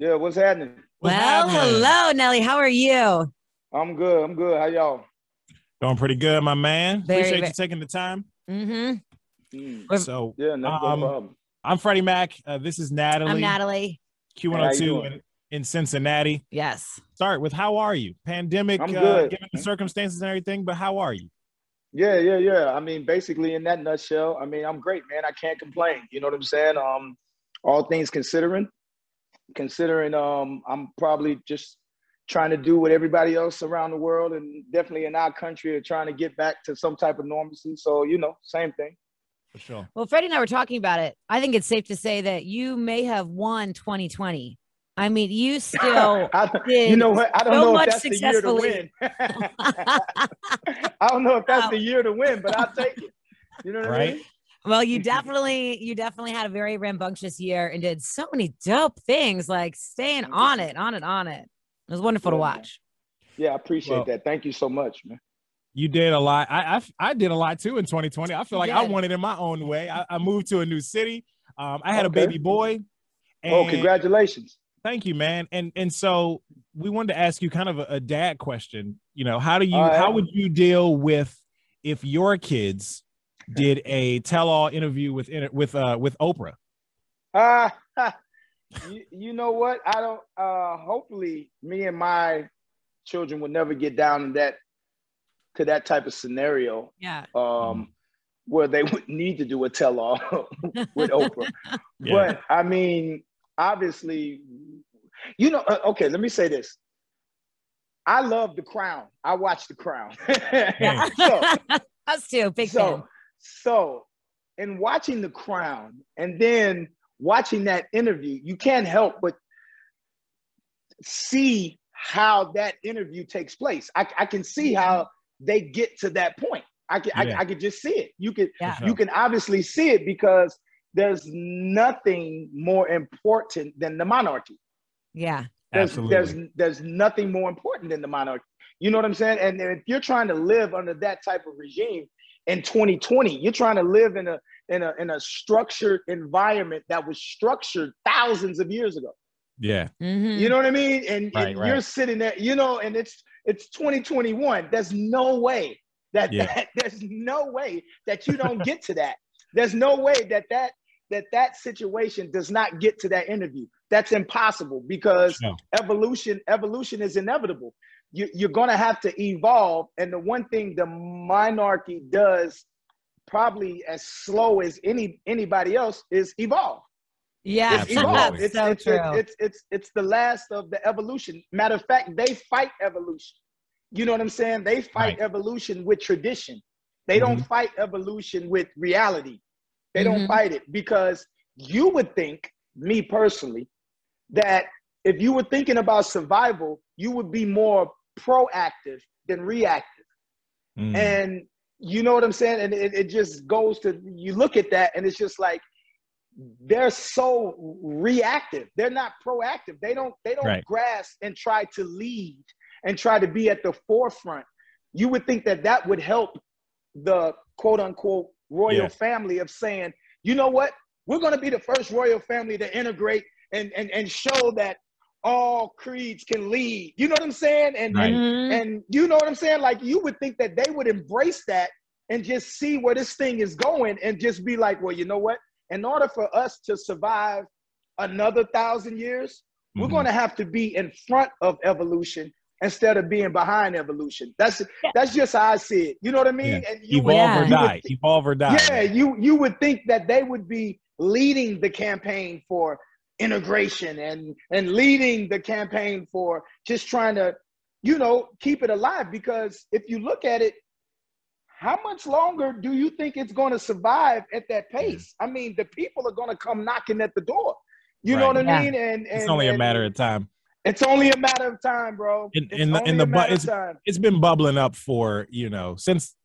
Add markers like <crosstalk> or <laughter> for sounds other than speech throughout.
Yeah, what's happening? What's well, happening? hello, Nelly. How are you? I'm good. I'm good. How y'all? Doing pretty good, my man. Very, Appreciate very... you taking the time. Mm-hmm. Mm. So yeah, no, um, problem. I'm Freddy Mac. Uh, this is Natalie. I'm Natalie. Q102 in, in, Cincinnati. Yes. Start with how are you? Pandemic, I'm good. Uh, given the circumstances and everything, but how are you? Yeah, yeah, yeah. I mean, basically, in that nutshell, I mean, I'm great, man. I can't complain. You know what I'm saying? Um, all things considering, considering um, I'm probably just trying to do what everybody else around the world and definitely in our country are trying to get back to some type of normalcy. So, you know, same thing. For sure. Well, Freddy and I were talking about it. I think it's safe to say that you may have won 2020. I mean, you <laughs> still I, did you know what? I don't so know if that's the year to win. <laughs> I don't know if that's wow. <laughs> the year to win, but I'll take it. You know what right? I mean? Well, you <laughs> definitely, you definitely had a very rambunctious year and did so many dope things, like staying on it, on it, on it. It was wonderful yeah, to watch. Yeah, I appreciate well, that. Thank you so much, man. You did a lot. I, I, I did a lot too in 2020. I feel like I won it in my own way. I, I moved to a new city. Um, I had okay. a baby boy. oh, congratulations! Thank you, man. And and so we wanted to ask you kind of a, a dad question. You know, how do you right. how would you deal with if your kids did a tell-all interview with with uh with Oprah. Uh, <laughs> you, you know what? I don't. Uh, hopefully, me and my children will never get down in that to that type of scenario. Yeah. Um, where they would need to do a tell-all <laughs> with Oprah. <laughs> yeah. But I mean, obviously, you know. Uh, okay, let me say this. I love The Crown. I watch The Crown. so, Us too, big so, fan. So, in watching The Crown and then watching that interview, you can't help but see how that interview takes place. I, I can see how they get to that point. I can yeah. I, I can just see it. You can yeah. you can obviously see it because there's nothing more important than the monarchy. Yeah. There's Absolutely. there's there's nothing more important than the monarchy. You know what I'm saying? And if you're trying to live under that type of regime, in 2020. You're trying to live in a in a in a structured environment that was structured thousands of years ago. Yeah. Mm-hmm. You know what I mean? And, right, and right. you're sitting there, you know, and it's it's 2021. There's no way that, yeah. that <laughs> there's no way that you don't get to that. There's no way that that that that situation does not get to that interview. That's impossible because no. evolution evolution is inevitable you, you're going to have to evolve. And the one thing the monarchy does probably as slow as any anybody else is evolve. Yeah, it's evolve. It's, so it's, true. It's, it's, it's, the last of the evolution. Matter of fact, they fight evolution. You know what I'm saying? They fight right. evolution with tradition. They mm-hmm. don't fight evolution with reality. They mm-hmm. don't fight it because you would think, me personally, that if you were thinking about survival, you would be more proactive than reactive. Mm. And you know what I'm saying? And it, it just goes to you look at that and it's just like they're so reactive. They're not proactive. They don't they don't right. grasp and try to lead and try to be at the forefront. You would think that that would help the quote unquote royal yeah. family of saying, you know what? We're going to be the first royal family to integrate and, and, and show that all creeds can lead. You know what I'm saying? And right. and, mm-hmm. and you know what I'm saying? Like you would think that they would embrace that and just see where this thing is going and just be like, well, you know what? In order for us to survive another thousand years, mm-hmm. we're going to have to be in front of evolution instead of being behind evolution. That's yeah. that's just how I see it. You know what I mean? Yeah. And you evolve would, or die. Would, evolve or die. Yeah, you you would think that they would be leading the campaign for integration and and leading the campaign for just trying to you know keep it alive. Because if you look at it how much longer do you think it's going to survive at that pace? I mean the people are going to come knocking at the door. You right. know what i yeah. mean? And, and it's only and, a matter of time. It's only a matter of time bro. In, in the in the bu- it's, it's been bubbling up for you know since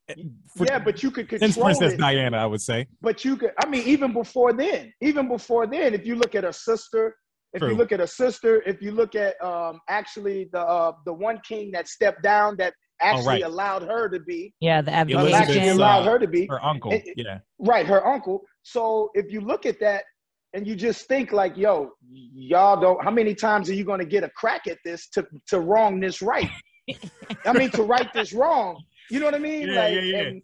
for, yeah, but you could control since Princess it. Diana, I would say. But you could, I mean, even before then, even before then, if you look at a sister, if True. you look at a sister, if you look at um, actually the uh, the one king that stepped down that actually oh, right. allowed her to be. Yeah, the actually allowed her to be her uncle. yeah, right, her uncle. So if you look at that, and you just think like, yo, y'all don't. How many times are you going to get a crack at this to to wrong this right? <laughs> I mean, to right this wrong. You know what I mean? Yeah, like, yeah, yeah. And,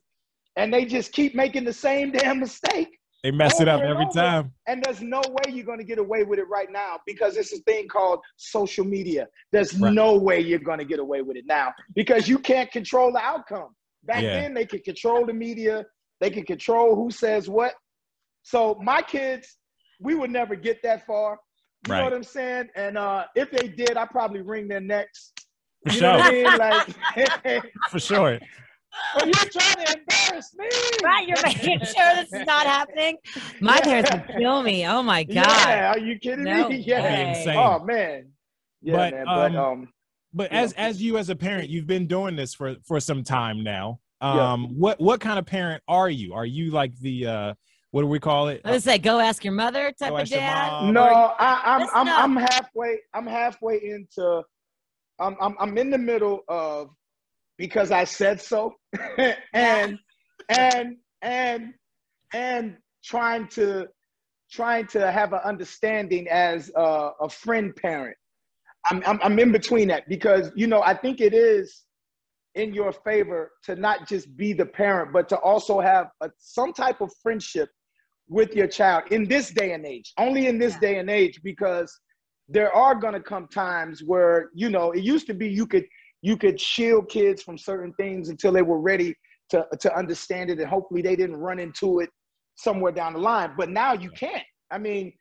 and they just keep making the same <laughs> damn mistake. They mess it up every over. time. And there's no way you're going to get away with it right now because it's a thing called social media. There's right. no way you're going to get away with it now because you can't control the outcome. Back yeah. then, they could control the media, they could control who says what. So, my kids, we would never get that far. You right. know what I'm saying? And uh, if they did, I'd probably wring their necks. For you sure. I mean? Like, <laughs> <laughs> For sure. Are you trying to embarrass me? Right, you're making sure this is not happening. My yeah. parents would kill me. Oh my god! Yeah, are you kidding no me? <laughs> Yeah, insane. oh man. Yeah, but, man. Um, but um, but as know. as you as a parent, you've been doing this for for some time now. Um, yeah. what what kind of parent are you? Are you like the uh, what do we call it? I would say, go ask your mother type of dad. No, I, I'm I'm I'm halfway. I'm halfway into. I'm I'm I'm in the middle of because I said so, <laughs> and and and and trying to trying to have an understanding as a, a friend parent. I'm, I'm I'm in between that because you know I think it is in your favor to not just be the parent, but to also have a, some type of friendship with your child in this day and age. Only in this yeah. day and age because there are going to come times where you know it used to be you could you could shield kids from certain things until they were ready to, to understand it and hopefully they didn't run into it somewhere down the line. But now you can't. I mean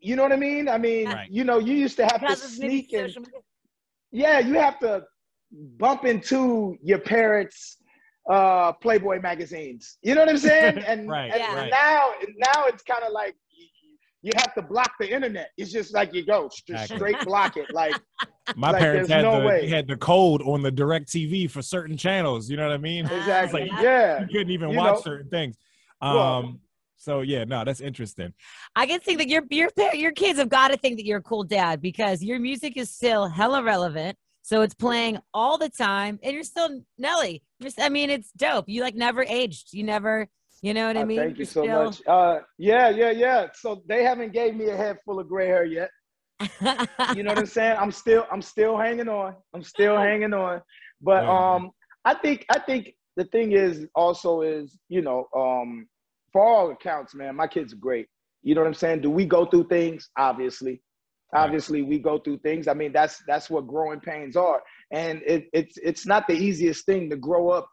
you know what i mean? I mean right. you know you used to have to sneak and yeah you have to bump into your parents uh playboy magazines. You know what i'm saying? <laughs> And, right, and yeah. now now it's kind of like you have to block the internet. It's just like you go exactly. straight block it. Like <laughs> my like parents had no the way. had the code on the DirecTV for certain channels. You know what I mean? Exactly. Like, yeah. You couldn't even you watch know? certain things. Um. Well, so yeah, no, that's interesting. I can think that your your your kids have got to think that you're a cool dad because your music is still hella relevant. So it's playing all the time, and you're still Nelly. You're, I mean, it's dope. You like never aged. You never you know what I mean? Uh, thank you so Still... much. Uh, yeah, yeah, yeah. So they haven't gave me a head full of gray hair yet. you know what I'm saying? I'm still, I'm still hanging on. I'm still <laughs> hanging on. But um, I think, I think the thing is also is, you know, um, for all accounts, man, my kids are great. You know what I'm saying? Do we go through things? Obviously, obviously we go through things. I mean, that's that's what growing pains are, and it, it's it's not the easiest thing to grow up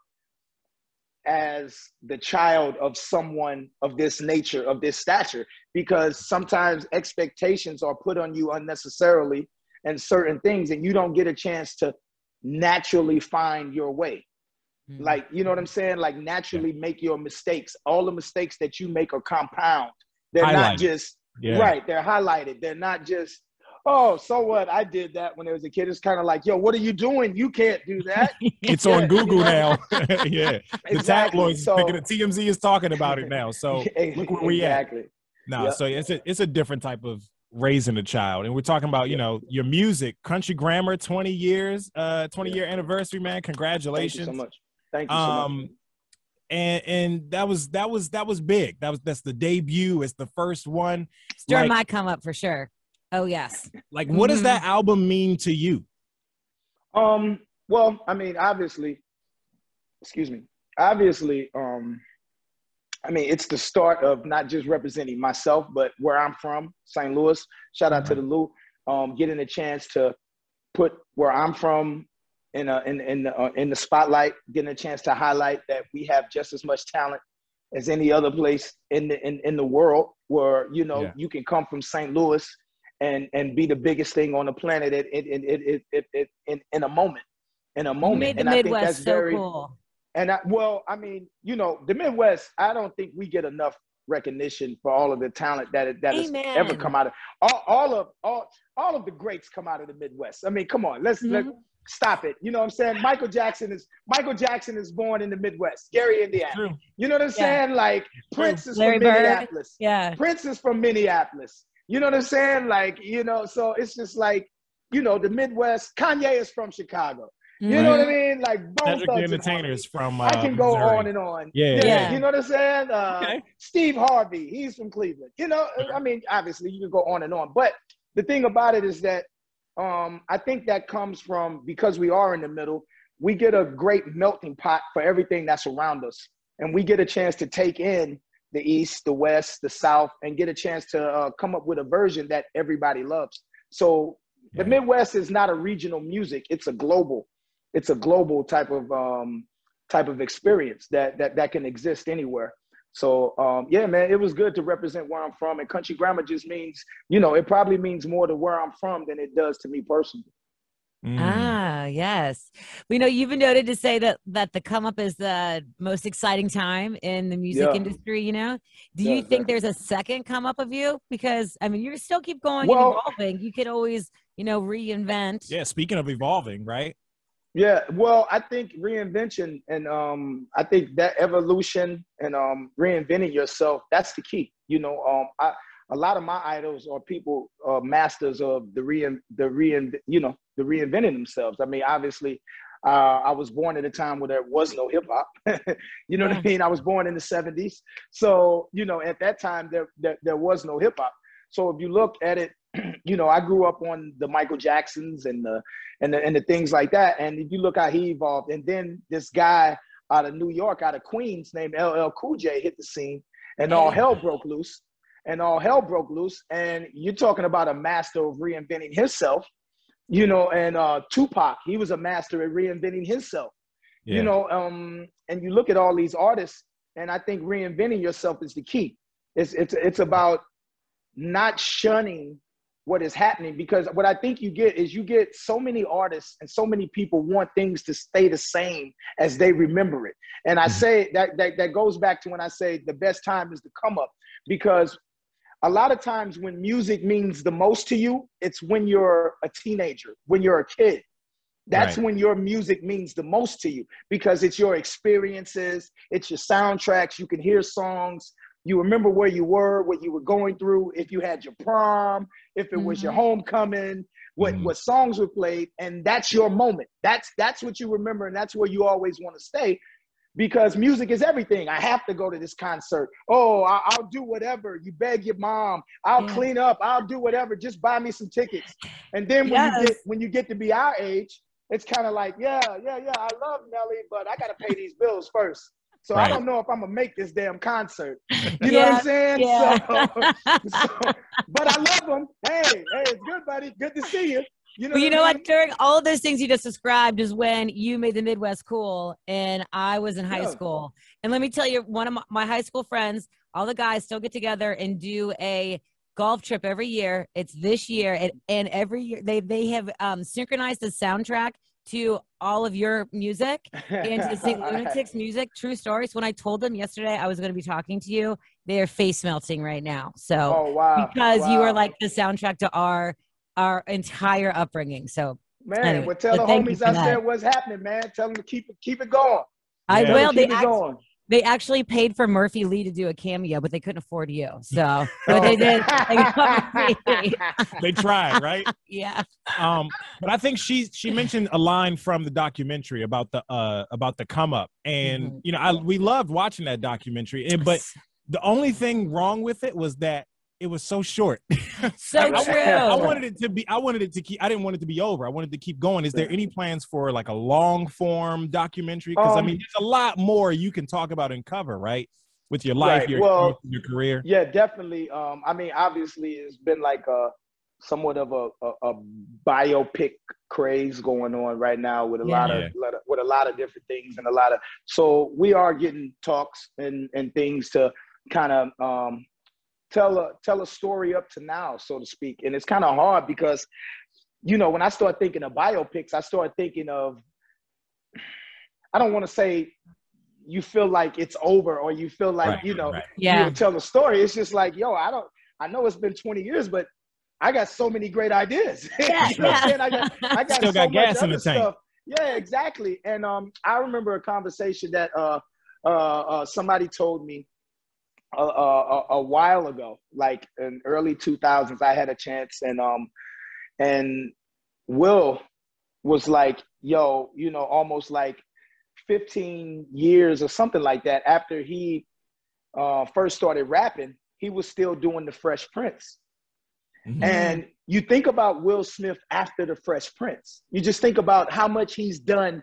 as the child of someone of this nature, of this stature, because sometimes expectations are put on you unnecessarily and certain things, and you don't get a chance to naturally find your way. Mm-hmm. Like, you know what I'm saying? Like, naturally make your mistakes. All the mistakes that you make are compound. They're not just, Yeah. right, they're highlighted. They're not just, oh, so what? I did that when I was a kid. It's kind of like, yo, what are you doing? You can't do that. <laughs> It's on Google now. <laughs> <laughs> yeah, the Exactly. tabloids, So- the TMZ is talking about it now. So look where we at. No, Yep. so it's a it's a different type of raising a child, and we're talking about you know your music, country grammar, twenty years, uh, twenty Yeah. year anniversary, man. Thank you Congratulations. so much. Thank you so much. Um, and and that was that was that was big. That was that's the debut. It's the first one. During Like- my come up for sure. Oh yes. Like, what does Mhm. that album mean to you? Um, well, I mean, obviously, excuse me. Obviously, um, I mean, it's the start of not just representing myself, but where I'm from, St. Louis. Shout out to the Lou. Um, getting a chance to put where I'm from in a, in in the, uh, in the spotlight, getting a chance to highlight that we have just as much talent as any other place in the in, in the world where you know Yeah. you can come from St. Louis and and be the biggest thing on the planet in in in in, in, in, in, in a moment in a You moment made the and I think that's so very cool. and I, well I mean you know the Midwest I don't think we get enough recognition for all of the talent that that has ever come out of all, all of all all of the greats come out of the Midwest I mean come on let's let's Mhm. stop it you know what I'm saying Michael Jackson is Michael Jackson is born in the Midwest Gary Indiana True. you know what I'm Yeah. saying like Prince is Larry from Bird. Minneapolis Yeah. Prince is from Minneapolis. You know what I'm saying? Like, you know, so it's just like, you know, the Midwest. Kanye is from Chicago. You know what I mean? Like Bone Thugs entertainers from. Uh, I can go Missouri. on and on. Yeah. yeah. yeah. You know what I'm saying? Uh, okay. Steve Harvey, he's from Cleveland. You know, I mean, obviously you can go on and on, but the thing about it is that um, I think that comes from because we are in the middle. We get a great melting pot for everything that's around us, and we get a chance to take in the East, the West, the South, and get a chance to uh, come up with a version that everybody loves. So the Midwest is not a regional music; it's a global it's a global type of um, type of experience that that that can exist anywhere. So um, yeah, man, it was good to represent where I'm from. And country grammar just means, you know, it probably means more to where I'm from than it does to me personally. Mm. Ah, yes. We know you've been noted to say that that the come up is the most exciting time in the music yeah. industry. You know, do yeah, you think there's a second come up of you? Because I mean, you still keep going well, and evolving. You could always, you know, reinvent. Yeah. Speaking of evolving, right? Yeah, well, I think reinvention and um, I think that evolution and um, reinventing yourself that's the key. You know, um, I, a lot of my idols are people uh, masters of the re the rein you know the reinventing themselves. I mean, obviously, uh, I was born at a time where there was no hip hop. <laughs> you know what I mean? I was born in the '70s, so you know at that time there there, there was no hip hop. So if you look at it <clears throat> you know, I grew up on the Michael Jacksons and the and the and the things like that. And if you look how he evolved, and then this guy out of New York, out of Queens, named LL Cool J, hit the scene, and all hell broke loose. And all hell broke loose. And you're talking about a master of reinventing himself, you know. And uh, Tupac, he was a master at reinventing himself, yeah. you know. Um, and you look at all these artists, and I think reinventing yourself is the key. It's it's it's about not shunning what is happening because what I think you get is you get so many artists and so many people want things to stay the same as they remember it. And I mm-hmm. say that that, that goes back to when I say the best time is to come up because a lot of times when music means the most to you, it's when you're a teenager, when you're a kid. That's right. when your music means the most to you because it's your experiences, it's your soundtracks. You can hear songs you remember where you were, what you were going through, if you had your prom, if it mm-hmm. was your mm-hmm. homecoming, what mm-hmm. what songs were played, and that's your moment. That's that's what you remember, and that's where you always want to stay, because music is everything. I have to go to this concert. Oh, I, will do whatever. You beg your mom. I'll yeah. clean up. I'll do whatever. Just buy me some tickets. And then when yes. you get when you get to be our age, it's kind of like, yeah, yeah, yeah. I love Nelly, but I got to pay these bills first. So right. I don't know if I'm gonna make this damn concert. <laughs> You know what I'm saying? Yeah. <laughs> So, so, but I love them. Hey, hey, it's good, buddy. Good to see you. You know, well, you know what? During all of those things you just described is when you made the Midwest cool, and I was in high yeah. school. And let me tell you, one of my, my high school friends, all the guys still get together and do a golf trip every year. It's this year, and, and every year they they have um, synchronized the soundtrack to all of your music and to St. <laughs> Lunatics music. True stories. When I told them yesterday I was going to be talking to you, they are face melting right now. So, oh, wow. because wow. you are like the soundtrack to our our entire upbringing. So, man, anyway, well, tell the homies out there what's happening, man. Tell them to keep it keep it going. I yeah. will. They actually, they actually paid for Murphy Lee to do a cameo, but they couldn't afford you. So <laughs> but they did. They, <laughs> they tried, right? <laughs> Yeah. Um, but I think she she mentioned a line from the documentary about the uh about the come up, and mm-hmm. you know, I we loved watching that documentary, and but the only thing wrong with it was that it was so short. <laughs> So I, true. I, wanted it to be. I wanted it to keep. I didn't want it to be over. I wanted to keep going. Is there any plans for like a long form documentary? Because um, I mean, there's a lot more you can talk about and cover, right? With your life, right. your, well, your career. Yeah, definitely. Um, I mean, obviously, it's been like a somewhat of a, a, a biopic craze going on right now with a yeah. lot of with a lot of different things and a lot of. So we are getting talks and and things to kind of um, tell a tell a story up to now, so to speak. And it's kind of hard because, you know, when I start thinking of biopics, I start thinking of I don't want to say you feel like it's over or you feel like, right, you know, right. yeah. you tell the story. It's just like, yo, I don't I know it's been 20 years, but I got so many great ideas. Yeah, <laughs> you know yeah. I got I got Still so got gas in the tank. Stuff. Yeah, exactly. And um I remember a conversation that uh uh, uh somebody told me a, a, a, while ago, like in early 2000s, I had a chance and um and Will was like, yo, you know, almost like 15 years or something like that after he uh, first started rapping, he was still doing the Fresh Prince. Mm-hmm. And you think about Will Smith after the Fresh Prince. You just think about how much he's done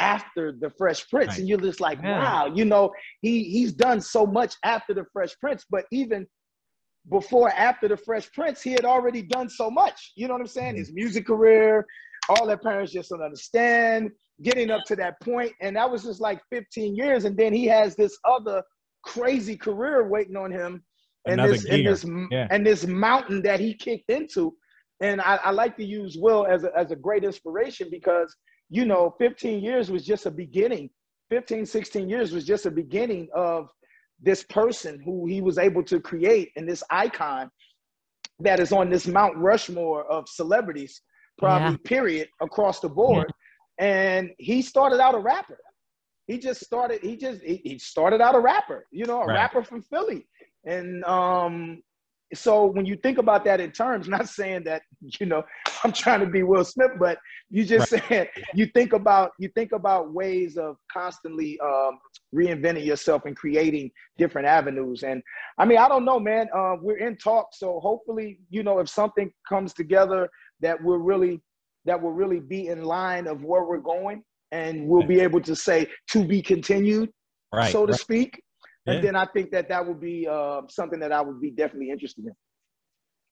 after the Fresh Prince, right. and you're just like, yeah. wow, you know, he he's done so much after the Fresh Prince. But even before, after the Fresh Prince, he had already done so much. You know what I'm saying? Mm-hmm. His music career, all that parents just don't understand. Getting up to that point, and that was just like 15 years, and then he has this other crazy career waiting on him and this and this yeah. and this mountain that he kicked into. And I, I, like to use Will as a, as a great inspiration because you know 15 years was just a beginning. 15, 16 years was just a beginning of this person who he was able to create and this icon that is on this Mount Rushmore of celebrities, probably yeah. period, across the board. Yeah. And he started out a rapper. He just started, he just he, he started out a rapper, you know, a right. rapper from Philly. And um, so when you think about that in terms, <laughs> not saying that you know <laughs> I'm trying to be Will Smith, but you just right. saying you think about you think about ways of constantly um, reinventing yourself and creating different avenues. And I mean, I don't know, man. Uh, we're in talk, so hopefully, you know, if something comes together that will really that will really be in line of where we're going, and we'll be able to say to be continued, right. so to right. speak and then I think that that would be uh, something that I would be definitely interested in.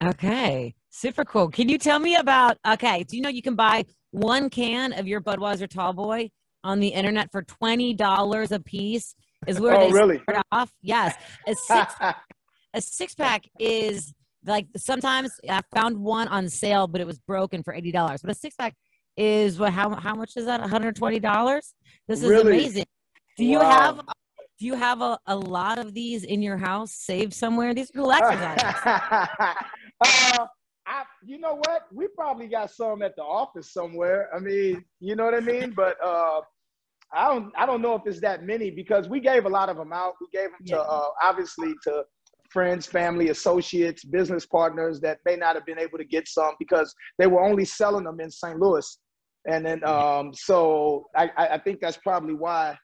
Okay, super cool. Can you tell me about? Okay, do you know you can buy one can of your Budweiser Tall Boy on the internet for twenty dollars a piece? Is where oh, they really? start off. Yes, a six <laughs> a six pack is like sometimes I found one on sale, but it was broken for eighty dollars. But a six pack is what? How how much is that? One hundred twenty dollars. This is really? amazing. Do you wow. have do you have a, a lot of these in your house saved somewhere? These are collector's items. <laughs> uh, I, you know what? We probably got some at the office somewhere. I mean, you know what I mean? But uh, I don't, I don't know if it's that many because we gave a lot of them out. We gave them to, uh, obviously, to friends, family, associates, business partners that may not have been able to get some because they were only selling them in St. Louis. And then, um, so I, I think that's probably why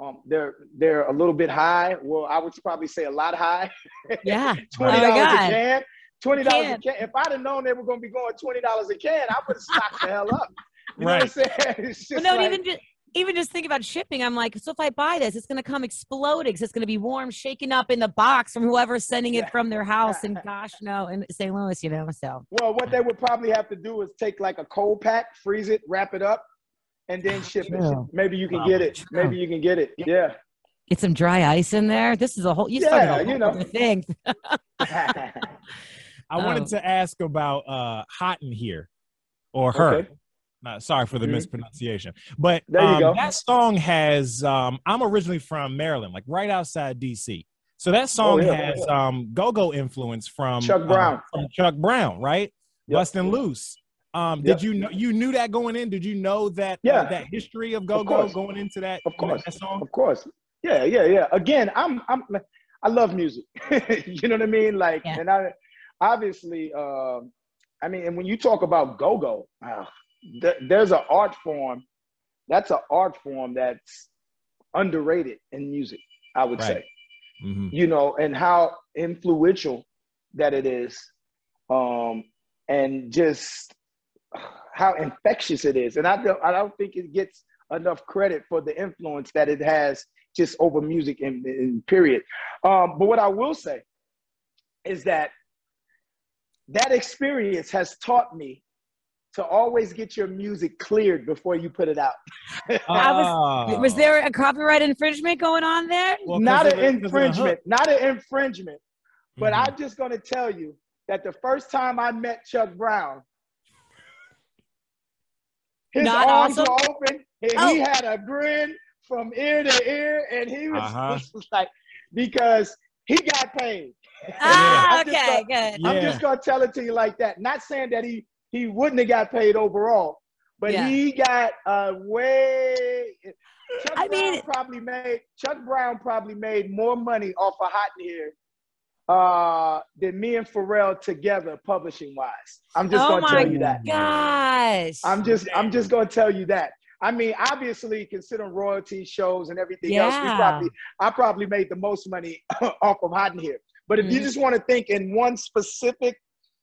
um, they're they're a little bit high. Well, I would probably say a lot high. <laughs> Yeah, twenty dollars oh a can. Twenty dollars a can. If I'd have known they were going to be going twenty dollars a can, I would have stocked the hell up. You right. know what I'm saying? <laughs> It's just well, no, like, even just even just think about shipping. I'm like, so if I buy this, it's going to come exploding. So it's going to be warm, shaken up in the box from whoever's sending it from their house. And <laughs> gosh, no, in St. Louis, you know. So well, what they would probably have to do is take like a cold pack, freeze it, wrap it up, and then ah, ship it. Maybe you can wow. get it. Maybe you can get it. Yeah. Get some dry ice in there. This is a whole. You yeah, a whole you know. thing. <laughs> I wanted oh. to ask about uh, "Hot in Here" or "Her." Okay. Not sorry for the mm-hmm. mispronunciation, but um, that song has. Um, I'm originally from Maryland, like right outside DC. So that song oh, yeah, has yeah. um, go-go influence from Chuck Brown. Um, from Chuck Brown, right? Yep. Bustin' Loose. Um, did you know you knew that going in? Did you know that uh, yeah. Uh, that history of go go going into that? Of course, that song? of course. Yeah, yeah, yeah. Again, I'm I'm I love music. <laughs> you know what I mean? Like, yeah. and I obviously, uh, I mean, and when you talk about go go, uh, th- there's an art form. That's an art form that's underrated in music. I would right. say, mm-hmm. you know, and how influential that it is, um, and just how infectious it is. And I don't, I don't think it gets enough credit for the influence that it has just over music in, in period. Um, but what I will say is that that experience has taught me to always get your music cleared before you put it out. <laughs> was, ah. was, there a copyright infringement going on there? Well, not an infringement, not an infringement. But mm-hmm. I'm just going to tell you that the first time I met Chuck Brown, his Not arms awesome. were open, and oh. he had a grin from ear to ear, and he was, uh-huh. was <laughs> like, because he got paid. Ah, okay, gonna, good. I'm yeah. just gonna tell it to you like that. Not saying that he he wouldn't have got paid overall, but yeah. he got uh way. Chuck I Brown mean, probably made Chuck Brown probably made more money off of Hot in Here uh, than me and Pharrell together, publishing wise. I'm just oh gonna tell you that. Gosh. I'm just I'm just gonna tell you that. I mean, obviously, considering royalty shows and everything yeah. else, we probably I probably made the most money <laughs> off of Hot in Here. But if mm-hmm. you just want to think in one specific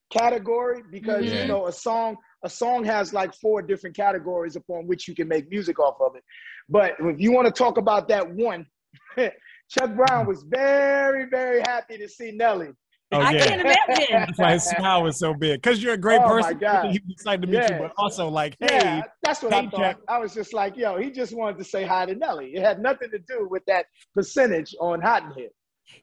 category, because yeah. you know a song a song has like four different categories upon which you can make music off of it. But if you want to talk about that one, <laughs> Chuck Brown was very, very happy to see Nelly. Oh, I can't <laughs> imagine. That's why his smile was so big. Because you're a great oh, person. My God. He was excited to meet yeah. you, but also like, hey. Yeah, that's what I thought. Jack. I was just like, yo, he just wanted to say hi to Nelly. It had nothing to do with that percentage on Hot in Here.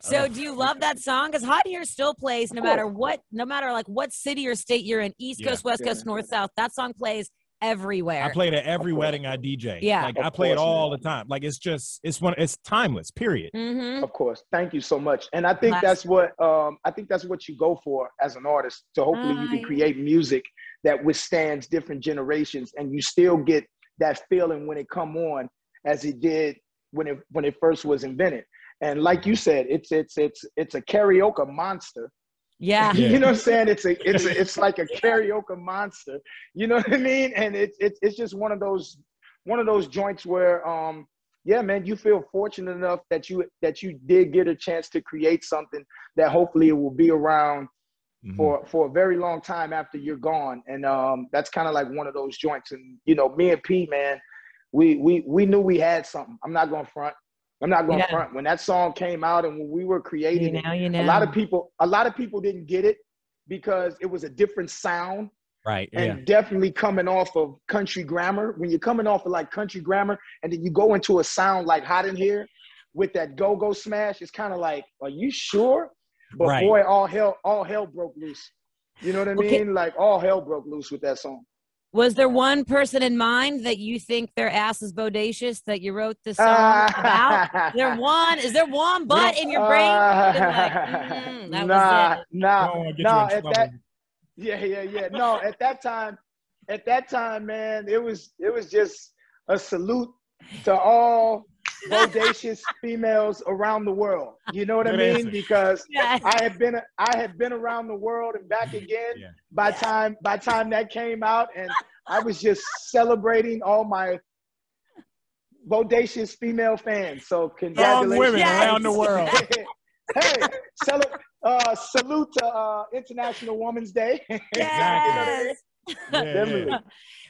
So do you love that song? Because Hot Here still plays no matter what, no matter like what city or state you're in, East Coast, yeah, West yeah. Coast, North, South. That song plays everywhere. I play it at every wedding I DJ. Yeah, like of I play it all man. the time. Like it's just it's one it's timeless. Period. Mm-hmm. Of course. Thank you so much. And I think Last that's what um I think that's what you go for as an artist. So hopefully uh, you can create music that withstands different generations, and you still get that feeling when it come on as it did when it when it first was invented. And like you said, it's it's it's it's a karaoke monster. Yeah. <laughs> You know what I'm saying? It's a it's a, it's like a <laughs> karaoke monster. You know what I mean? And it's it's it's just one of those one of those joints where um yeah, man, you feel fortunate enough that you that you did get a chance to create something that hopefully it will be around mm-hmm. for for a very long time after you're gone. And um that's kind of like one of those joints. And you know, me and P, man, we we we knew we had something. I'm not gonna front. I'm not going to yeah. front. When that song came out and when we were creating you know, it, you know. a lot of people, a lot of people didn't get it because it was a different sound. Right. And yeah. definitely coming off of country grammar. When you're coming off of like country grammar and then you go into a sound like hot in here with that go-go smash, it's kind of like, are you sure? But right. boy, all hell, all hell broke loose. You know what I mean? Like all hell broke loose with that song. Was there one person in mind that you think their ass is bodacious that you wrote this song uh, about? <laughs> Is there one? Is there one butt in your brain? Uh, like, <laughs> mm, that nah, nah, nah. At that, yeah, yeah, yeah. No, at that time, at that time, man, it was it was just a salute to all <laughs> bodacious females around the world. You know what Good I mean? Answer. Because yes. I have been I had been around the world and back again yeah. by time by time that came out, and I was just celebrating all my bodacious female fans. So congratulations, Young women yes. around the world. <laughs> hey, sell, uh, salute to uh, International Women's Day. <laughs> Yes. Yeah.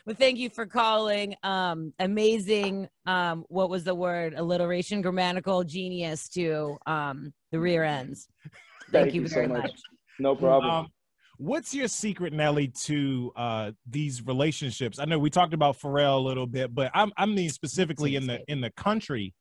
Well, thank you for calling. Um, amazing. Um, what was the word? Alliteration, grammatical genius to um, the rear ends. Thank, thank you, you, very so much. much. No problem. Um, what's your secret, Nelly, to uh, these relationships? I know we talked about Pharrell a little bit, but I'm I mean specifically in the in the country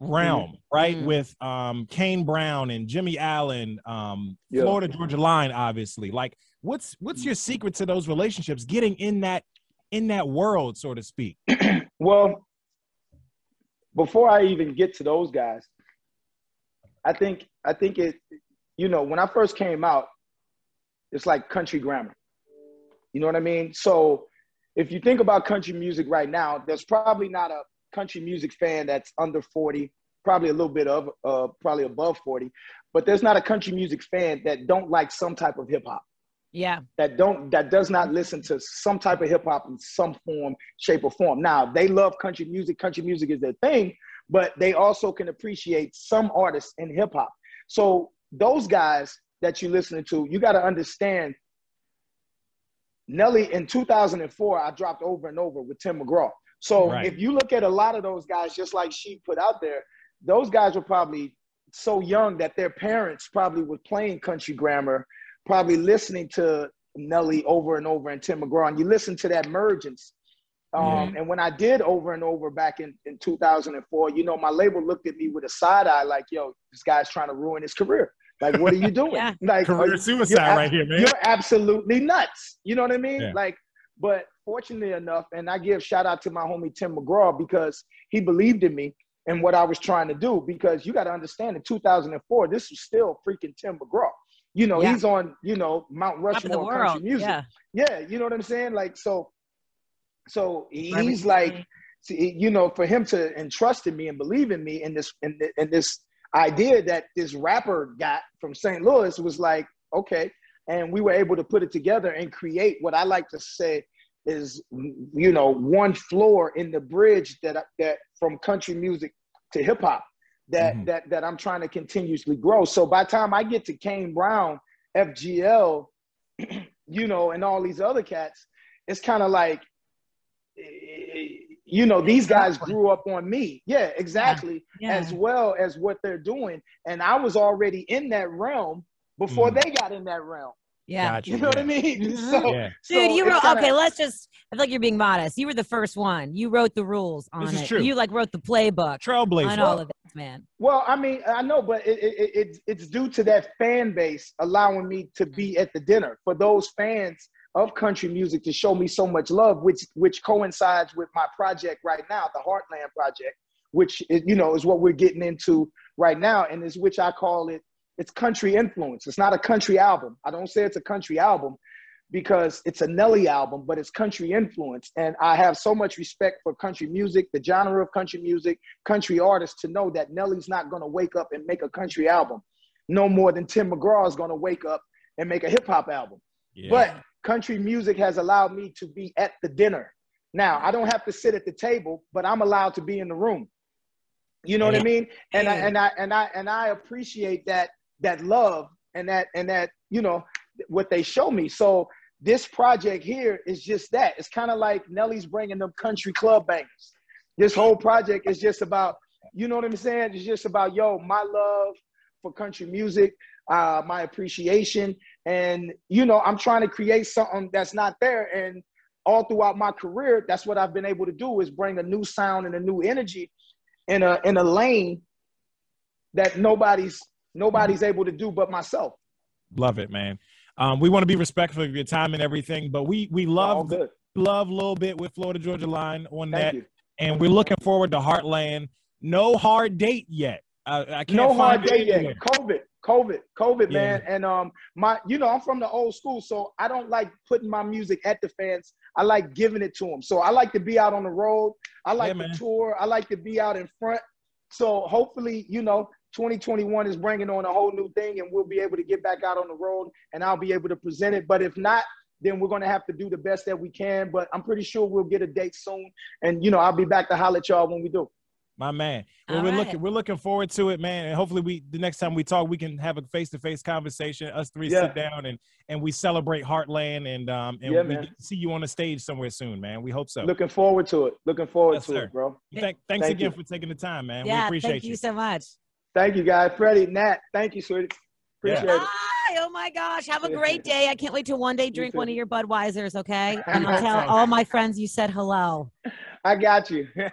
realm, mm-hmm. right? Mm-hmm. With um, Kane Brown and Jimmy Allen, um, yeah. Florida Georgia Line, obviously. Like, what's what's your secret to those relationships? Getting in that in that world, so to speak? <clears throat> well, before I even get to those guys, I think I think it, you know, when I first came out, it's like country grammar. You know what I mean? So if you think about country music right now, there's probably not a country music fan that's under 40, probably a little bit of uh, probably above 40, but there's not a country music fan that don't like some type of hip hop. Yeah. That don't that does not listen to some type of hip hop in some form, shape, or form. Now they love country music. Country music is their thing, but they also can appreciate some artists in hip hop. So those guys that you're listening to, you got to understand. Nelly in 2004, I dropped over and over with Tim McGraw. So right. if you look at a lot of those guys, just like she put out there, those guys were probably so young that their parents probably were playing country grammar probably listening to Nelly over and over and Tim McGraw, and you listen to that emergence. Um, mm-hmm. And when I did over and over back in, in 2004, you know, my label looked at me with a side eye like, yo, this guy's trying to ruin his career. Like, what are you <laughs> doing? yeah. Like, career suicide right here, man. You're absolutely nuts. You know what I mean? Yeah. Like, but fortunately enough, and I give shout out to my homie Tim McGraw because he believed in me and what I was trying to do. Because you got to understand, in 2004, this was still freaking Tim McGraw. You know, yeah. he's on, you know, Mount Rushmore country music. Yeah. yeah, you know what I'm saying? Like, so, so he's like, you know, for him to entrust in me and believe in me in this, in, in this idea that this rapper got from St. Louis was like, okay. And we were able to put it together and create what I like to say is you know one floor in the bridge that that from country music to hip hop that mm-hmm. that that I'm trying to continuously grow. So by the time I get to Kane Brown, FGL, <clears throat> you know, and all these other cats, it's kind of like you know these guys grew up on me yeah exactly yeah. Yeah. as well as what they're doing and i was already in that realm before mm. they got in that realm yeah. Gotcha. You know yeah. what I mean? <laughs> Mm-hmm. So, yeah. Dude, so you wrote, kinda, okay, let's just, I feel like you're being modest. You were the first one. You wrote the rules on this is it. True. You like wrote the playbook. Trailblazer. On all of this, man. Well, I mean, I know, but it, it, it, it's due to that fan base allowing me to be at the dinner. For those fans of country music to show me so much love, which which coincides with my project right now, the Heartland Project, which is, you know is what we're getting into right now, and is which I call it it's country influence. It's not a country album. I don't say it's a country album because it's a Nelly album, but it's country influence. And I have so much respect for country music, the genre of country music, country artists to know that Nelly's not going to wake up and make a country album no more than Tim McGraw is going to wake up and make a hip hop album. Yeah. But country music has allowed me to be at the dinner. Now, I don't have to sit at the table, but I'm allowed to be in the room. You know what I mean? And I, and I and I and I appreciate that that love and that and that you know what they show me. So this project here is just that. It's kind of like Nelly's bringing them country club bangers. This whole project is just about you know what I'm saying. It's just about yo my love for country music, uh, my appreciation, and you know I'm trying to create something that's not there. And all throughout my career, that's what I've been able to do is bring a new sound and a new energy in a in a lane that nobody's nobody's able to do but myself. Love it, man. Um, we want to be respectful of your time and everything, but we we love love a little bit with Florida Georgia Line on Thank that, you. and we're looking forward to Heartland. No hard date yet. Uh, I can't no hard date yet. COVID, COVID, COVID, yeah. man. And um, my, you know, I'm from the old school, so I don't like putting my music at the fans. I like giving it to them. So I like to be out on the road. I like yeah, to tour. I like to be out in front. So hopefully, you know, 2021 is bringing on a whole new thing and we'll be able to get back out on the road and I'll be able to present it. But if not, then we're going to have to do the best that we can. But I'm pretty sure we'll get a date soon. And, you know, I'll be back to holler at y'all when we do. My man. Well, we're right. looking we're looking forward to it, man. And hopefully we the next time we talk, we can have a face to face conversation. Us three yeah. sit down and and we celebrate Heartland and um and yeah, we see you on the stage somewhere soon, man. We hope so. Looking forward to it. Looking forward yes, to sir. it, bro. Thank, thanks thank again you. for taking the time, man. Yeah, we appreciate thank you. you so much. Thank you, guys. Freddy, Nat, thank you, sweetie. Appreciate yeah. it. Hi, oh my gosh. Have a great day. I can't wait to one day drink one of your Budweisers, okay? <laughs> And I'll tell all my friends you said hello. I got you. <laughs>